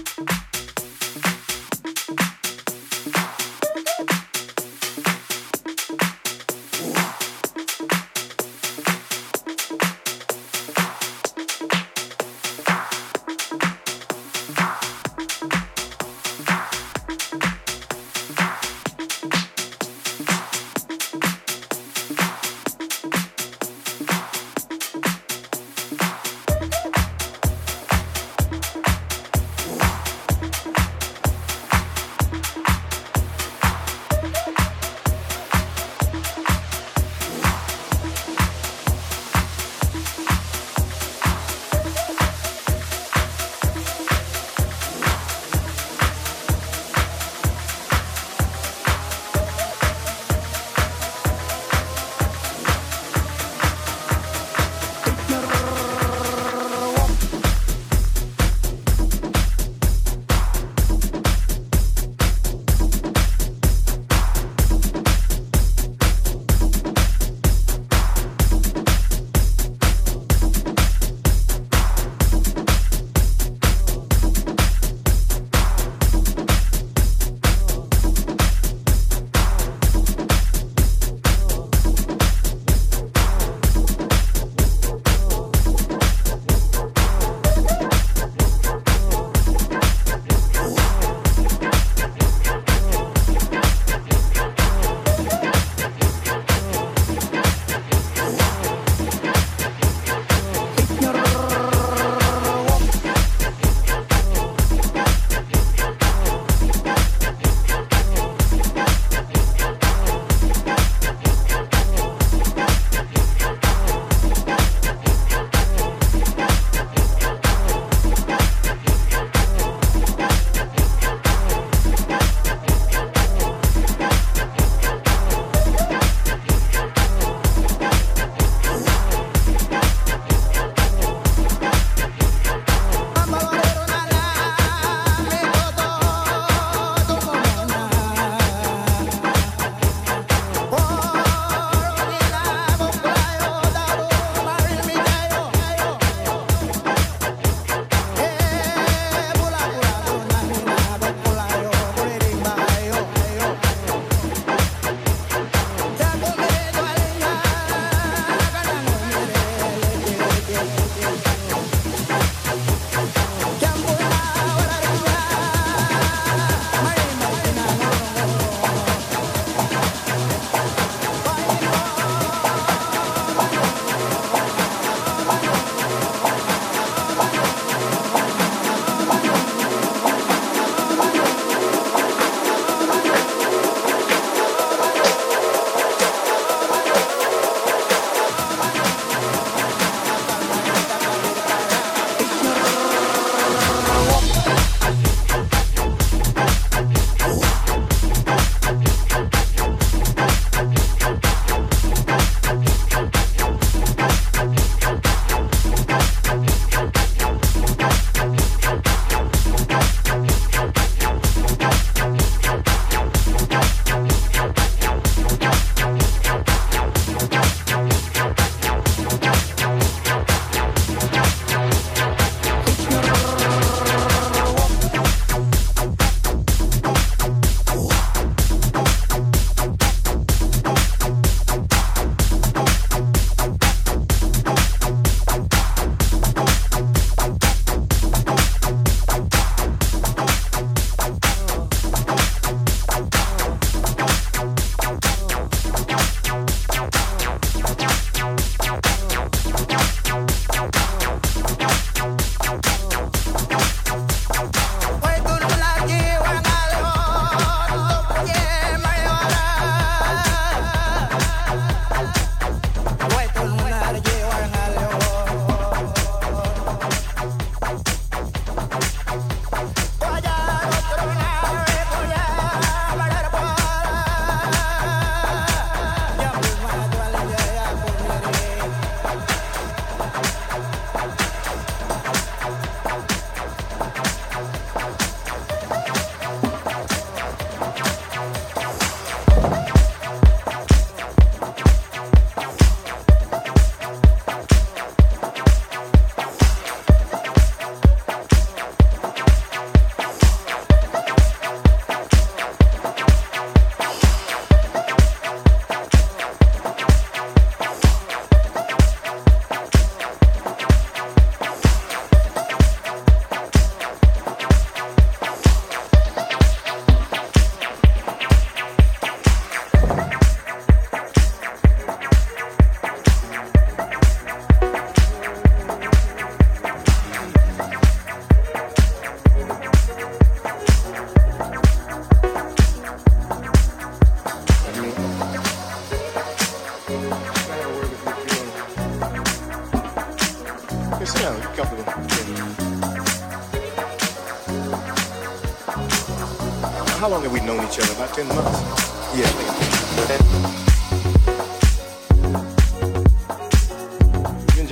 you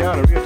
You and John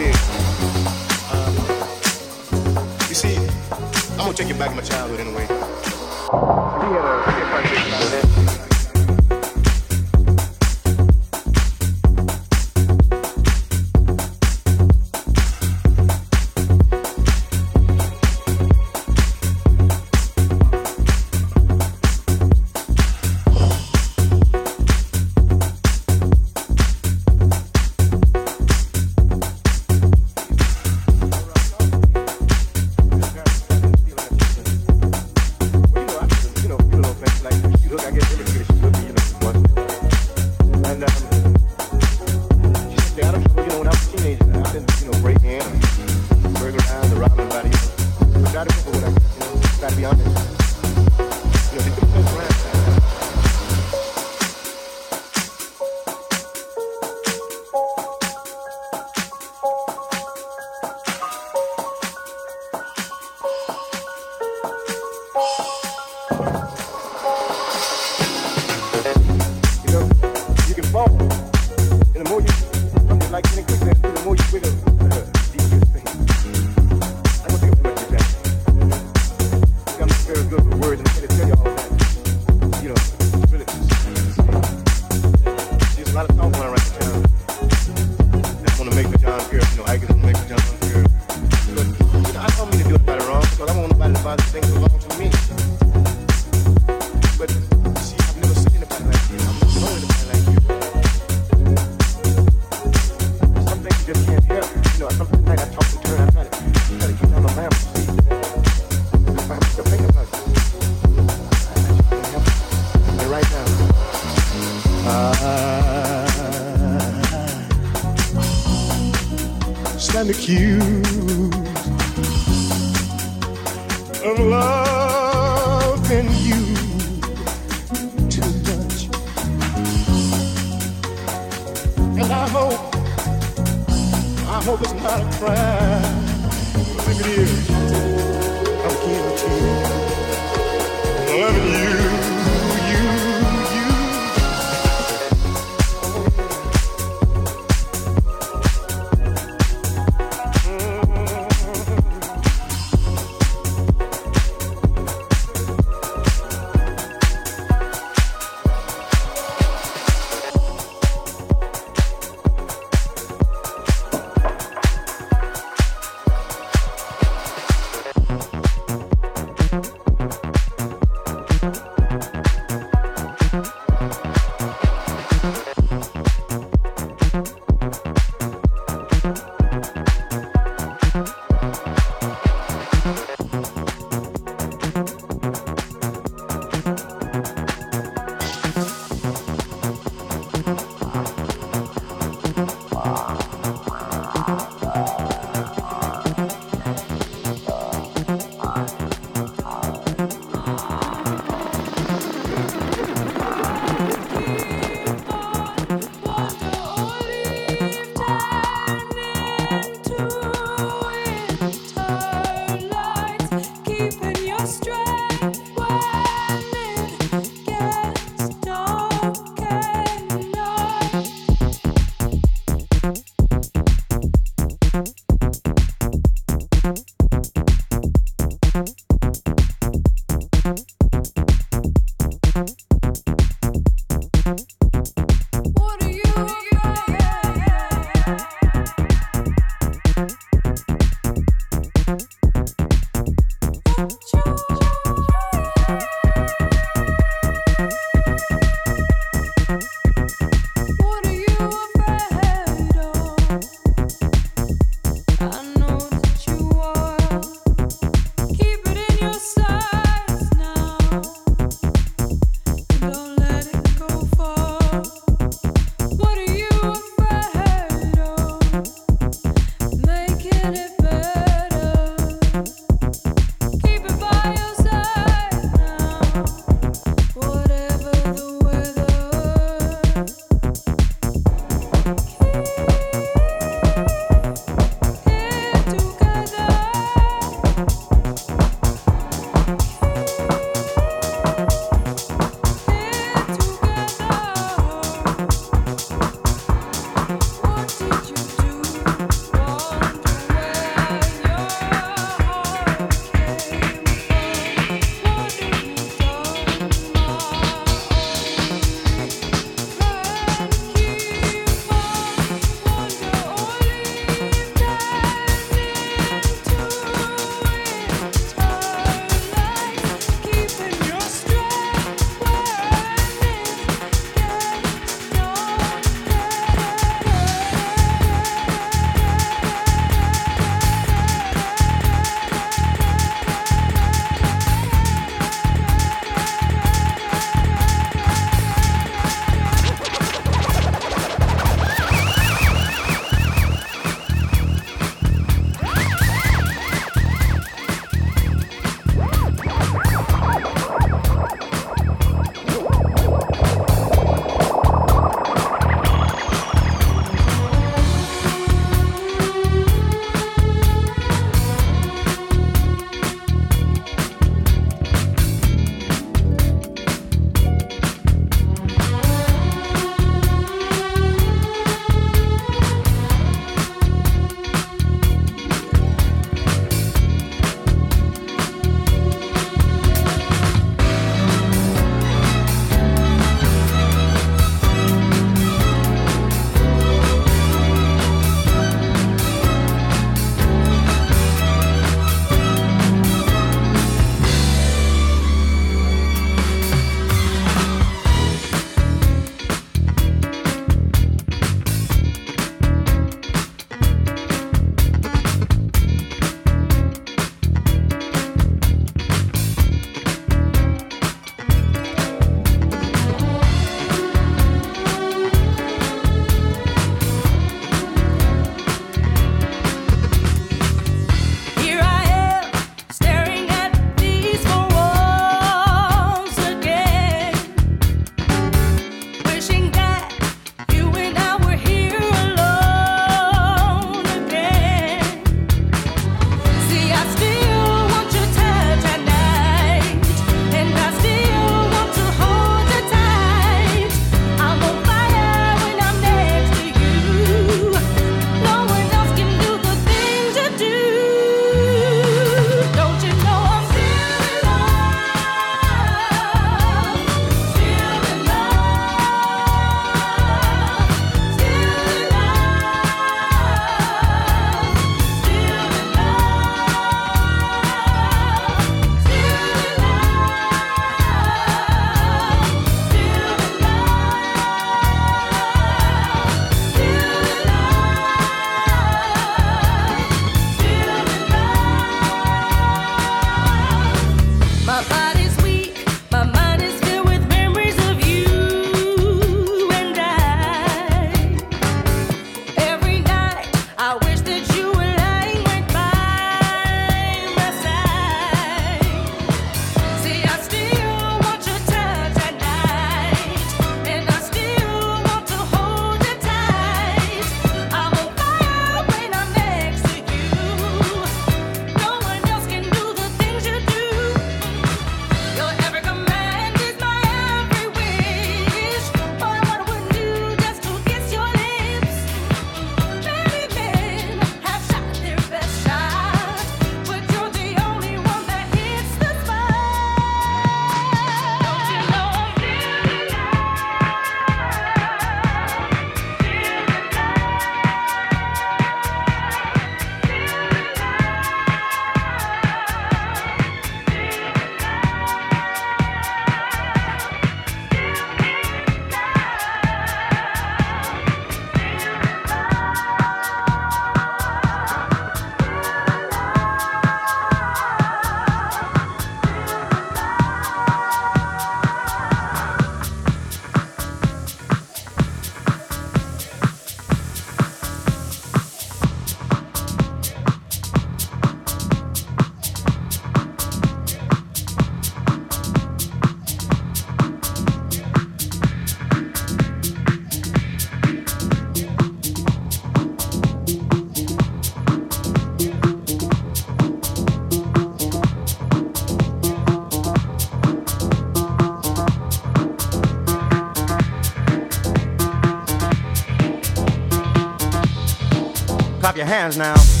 hands now.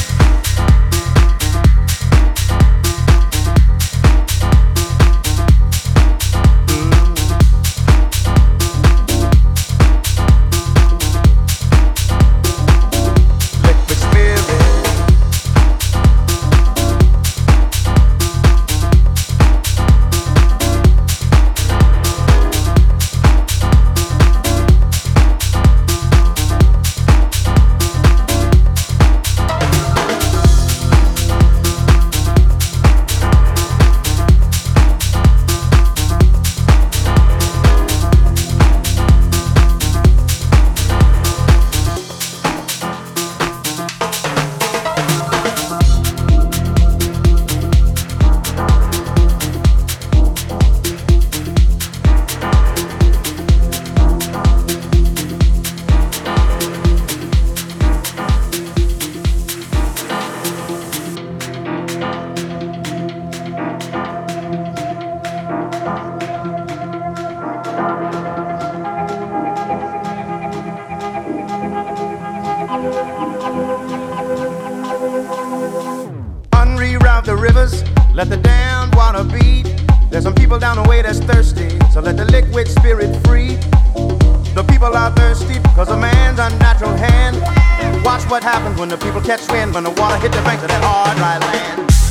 Because of man's unnatural hand. Watch what happens when the people catch wind, when the water hit the banks of that hard, dry land.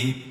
You.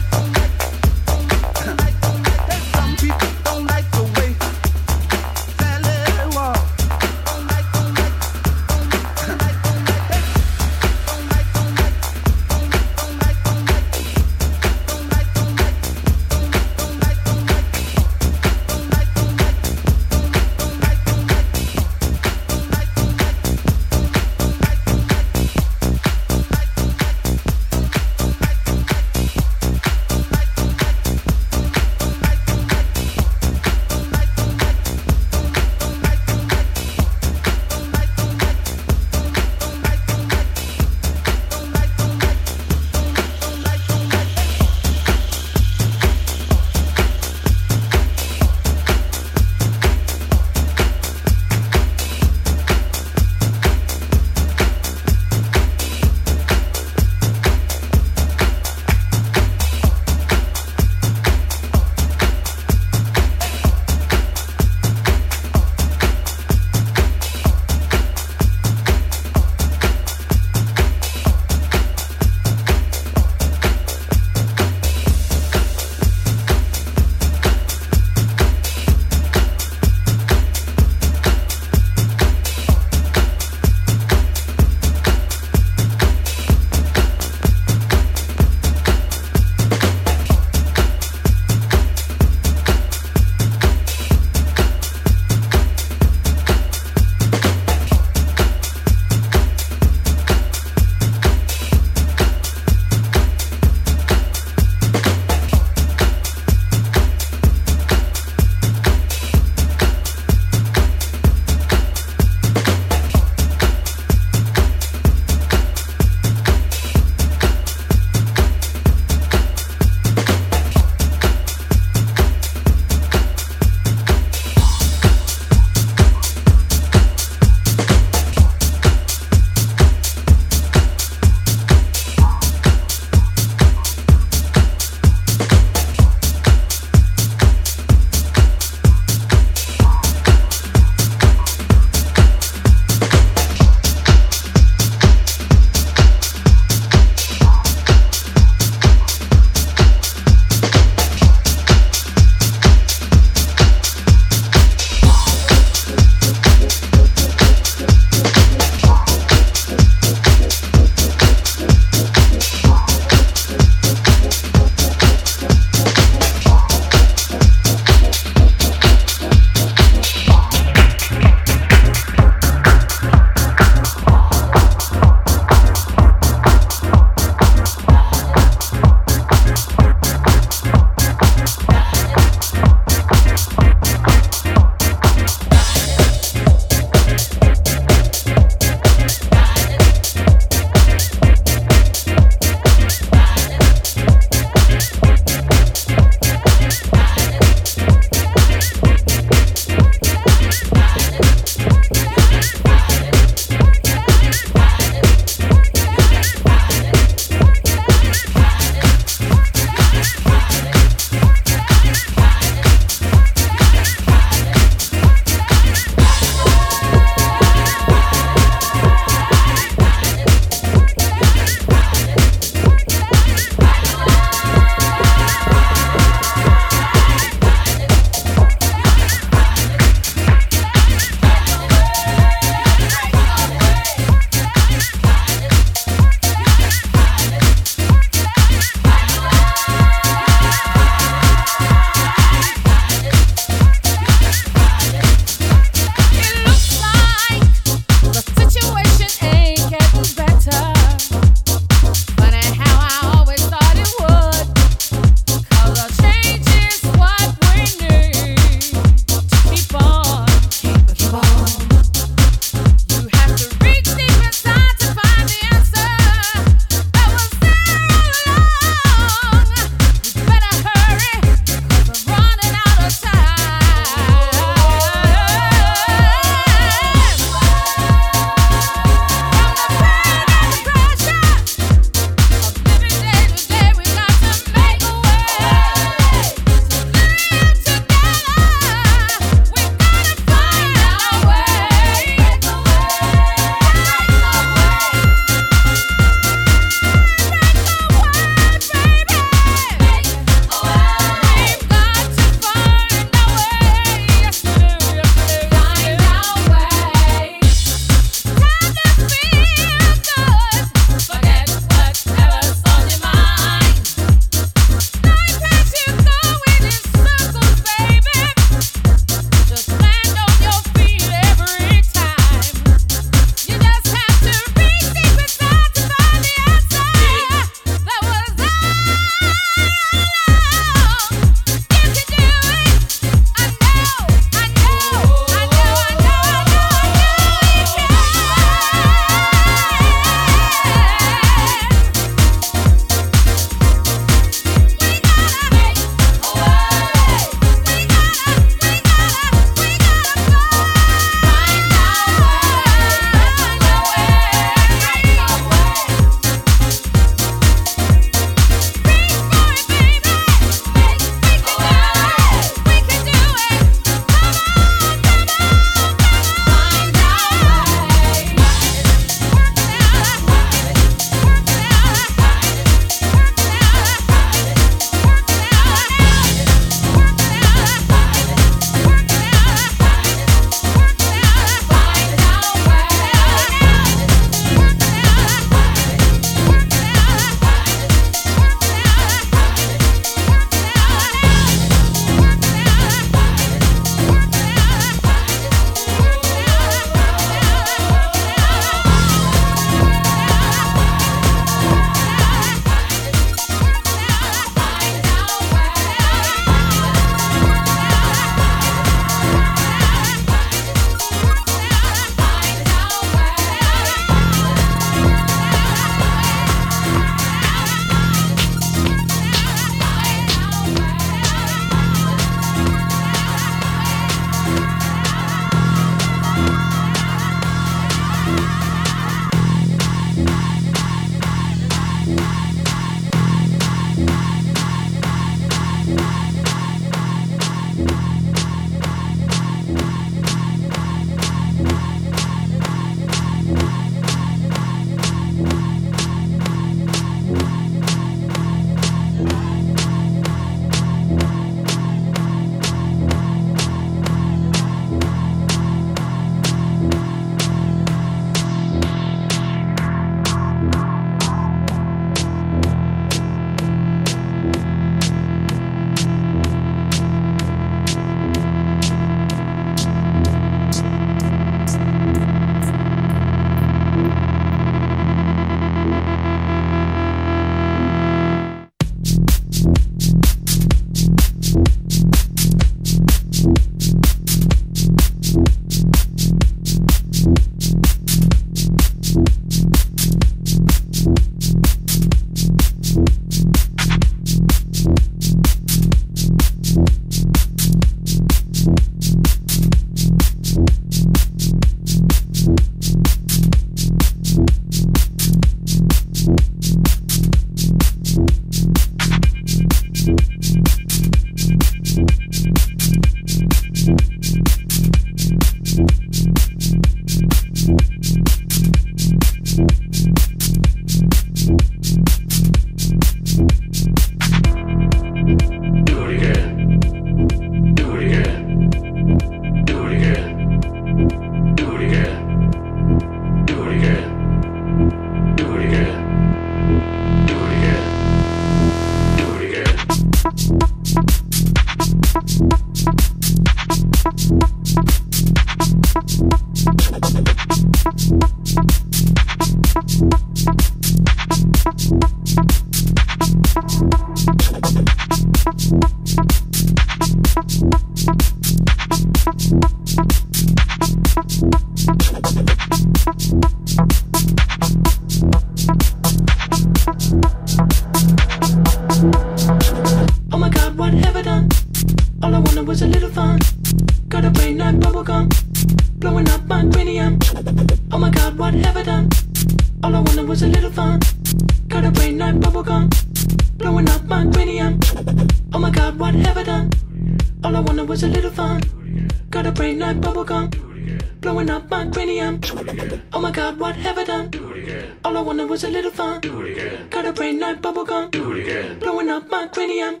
Do it again. Oh my god, what have I done? Do it again. All I wanted was a little fun. Do it again. Got a brain like bubblegum. Do it again. Blowing up my cranium.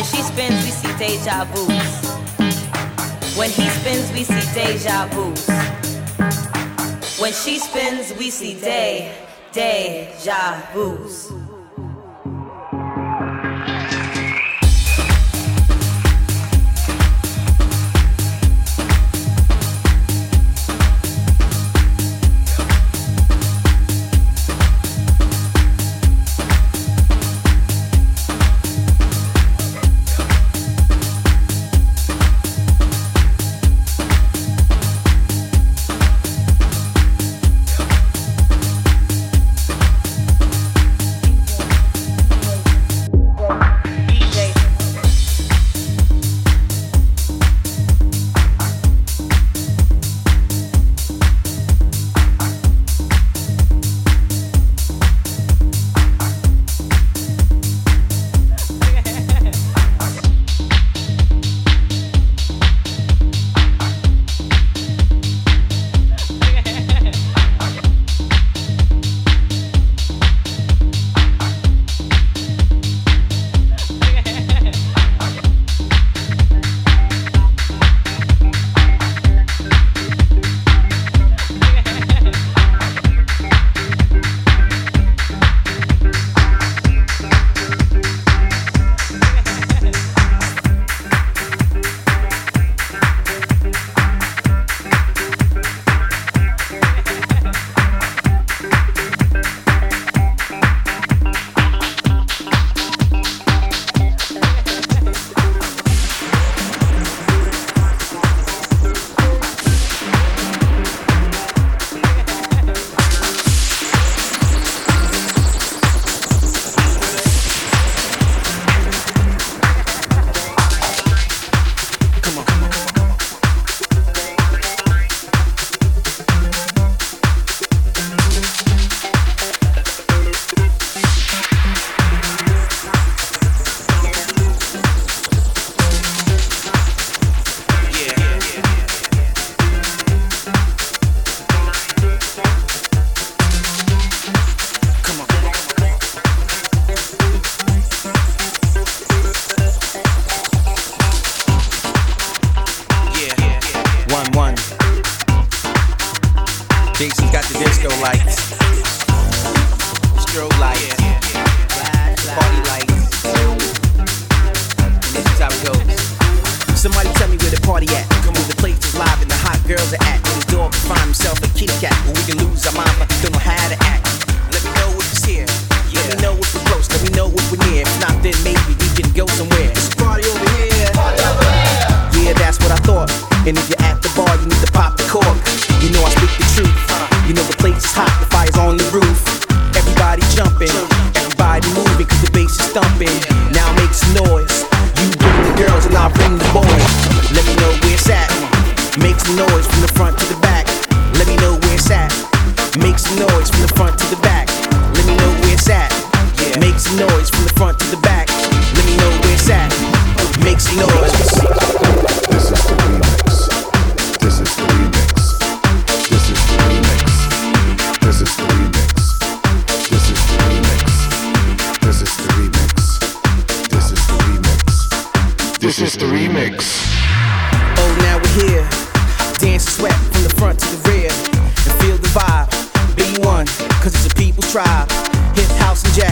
When she spins, we see deja vu. When he spins, we see deja vu. When she spins, we see day, deja vu.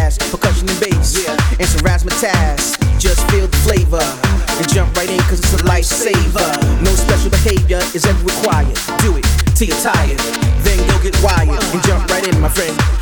jazz, percussion and bass, yeah. and some razzmatazz. Just feel the flavor and jump right in cause it's a lifesaver. No special behavior is ever required. Do it till you're tired, then go get wired and jump right in, my friend.